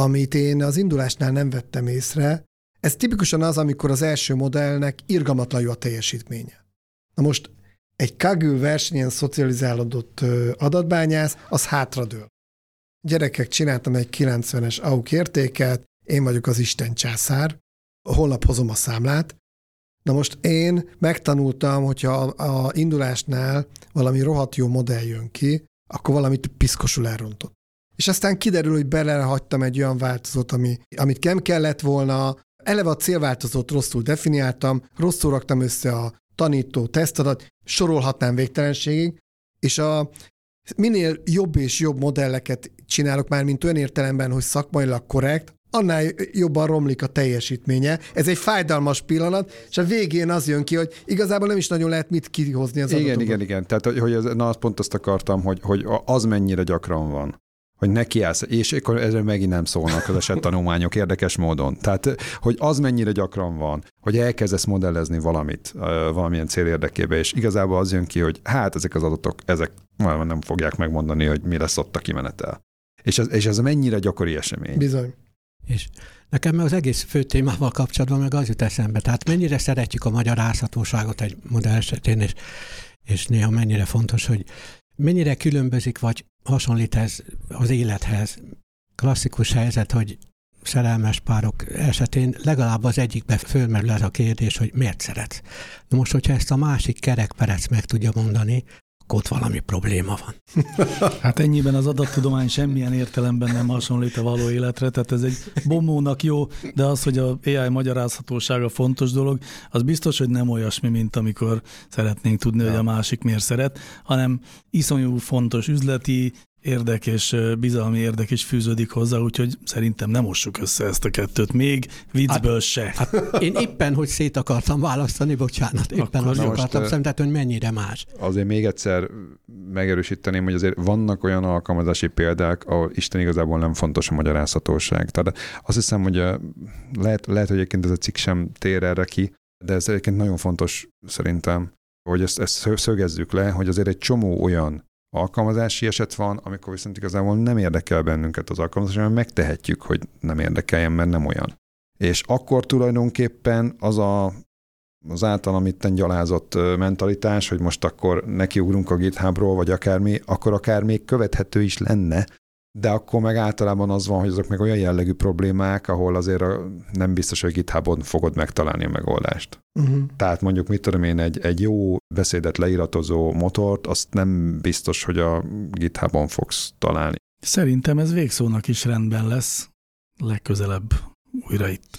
amit én az indulásnál nem vettem észre. Ez tipikusan az, amikor az első modellnek irgalmatlan jó a teljesítménye. Na most egy Kaggle versenyen szocializálódott adatbányász, az hátradől. Gyerekek, csináltam egy 90-es AUK értéket, én vagyok az Isten császár, holnap hozom a számlát. Na most én megtanultam, hogyha a, a indulásnál valami rohadt jó modell jön ki, akkor valamit piszkosul elrontott. És aztán kiderül, hogy belehagytam egy olyan változót, ami, amit nem kellett volna, eleve a célváltozót rosszul definiáltam, rosszul raktam össze a tanító, tesztadat, sorolhatnám végtelenségig, és a minél jobb és jobb modelleket csinálok már, mint olyan értelemben, hogy szakmailag korrekt, annál jobban romlik a teljesítménye. Ez egy fájdalmas pillanat, és a végén az jön ki, hogy igazából nem is nagyon lehet mit kihozni az Igen, igen, igen. Tehát, hogy ez, na, azt pont azt akartam, hogy, hogy az mennyire gyakran van hogy nekiállsz, és akkor ezzel megint nem szólnak az esettanulmányok érdekes módon. Tehát, hogy az mennyire gyakran van, hogy elkezdesz modellezni valamit, valamilyen cél érdekében, és igazából az jön ki, hogy hát ezek az adatok, ezek nem fogják megmondani, hogy mi lesz ott a kimenetel. És ez, és ez mennyire gyakori esemény. Bizony. És nekem az egész fő témával kapcsolatban meg az jut eszembe, tehát mennyire szeretjük a magyarázhatóságot egy modell esetén, és, és néha mennyire fontos, hogy mennyire különbözik, vagy hasonlít ez az élethez. Klasszikus helyzet, hogy szerelmes párok esetén legalább az egyikbe fölmerül ez a kérdés, hogy miért szeret. Na most, hogyha ezt a másik kerekperec meg tudja mondani, ott valami probléma van. Hát ennyiben az adattudomány semmilyen értelemben nem hasonlít a való életre, tehát ez egy bomónak jó, de az, hogy a AI magyarázhatósága fontos dolog, az biztos, hogy nem olyasmi, mint amikor szeretnénk tudni, hogy a másik miért szeret, hanem iszonyú fontos üzleti, érdek és bizalmi érdek is fűződik hozzá, úgyhogy szerintem nem mossuk össze ezt a kettőt, még viccből hát, se. Hát én éppen, hogy szét akartam választani, bocsánat, éppen Akkor azt akartam most, tehát, hogy mennyire más. Azért még egyszer megerősíteném, hogy azért vannak olyan alkalmazási példák, ahol Isten igazából nem fontos a magyarázhatóság. Tehát azt hiszem, hogy lehet, lehet hogy egyébként ez a cikk sem tér erre ki, de ez egyébként nagyon fontos szerintem, hogy ezt, ezt szögezzük le, hogy azért egy csomó olyan alkalmazási eset van, amikor viszont igazából nem érdekel bennünket az alkalmazás, mert megtehetjük, hogy nem érdekeljen, mert nem olyan. És akkor tulajdonképpen az a, az általam itten gyalázott mentalitás, hogy most akkor nekiugrunk a GitHubról, vagy akármi, akkor akár még követhető is lenne, de akkor meg általában az van, hogy azok meg olyan jellegű problémák, ahol azért nem biztos, hogy GitHubon fogod megtalálni a megoldást. Uh-huh. Tehát mondjuk, mit tudom én, egy, egy jó beszédet leiratozó motort, azt nem biztos, hogy a GitHubon fogsz találni. Szerintem ez végszónak is rendben lesz, legközelebb újra itt.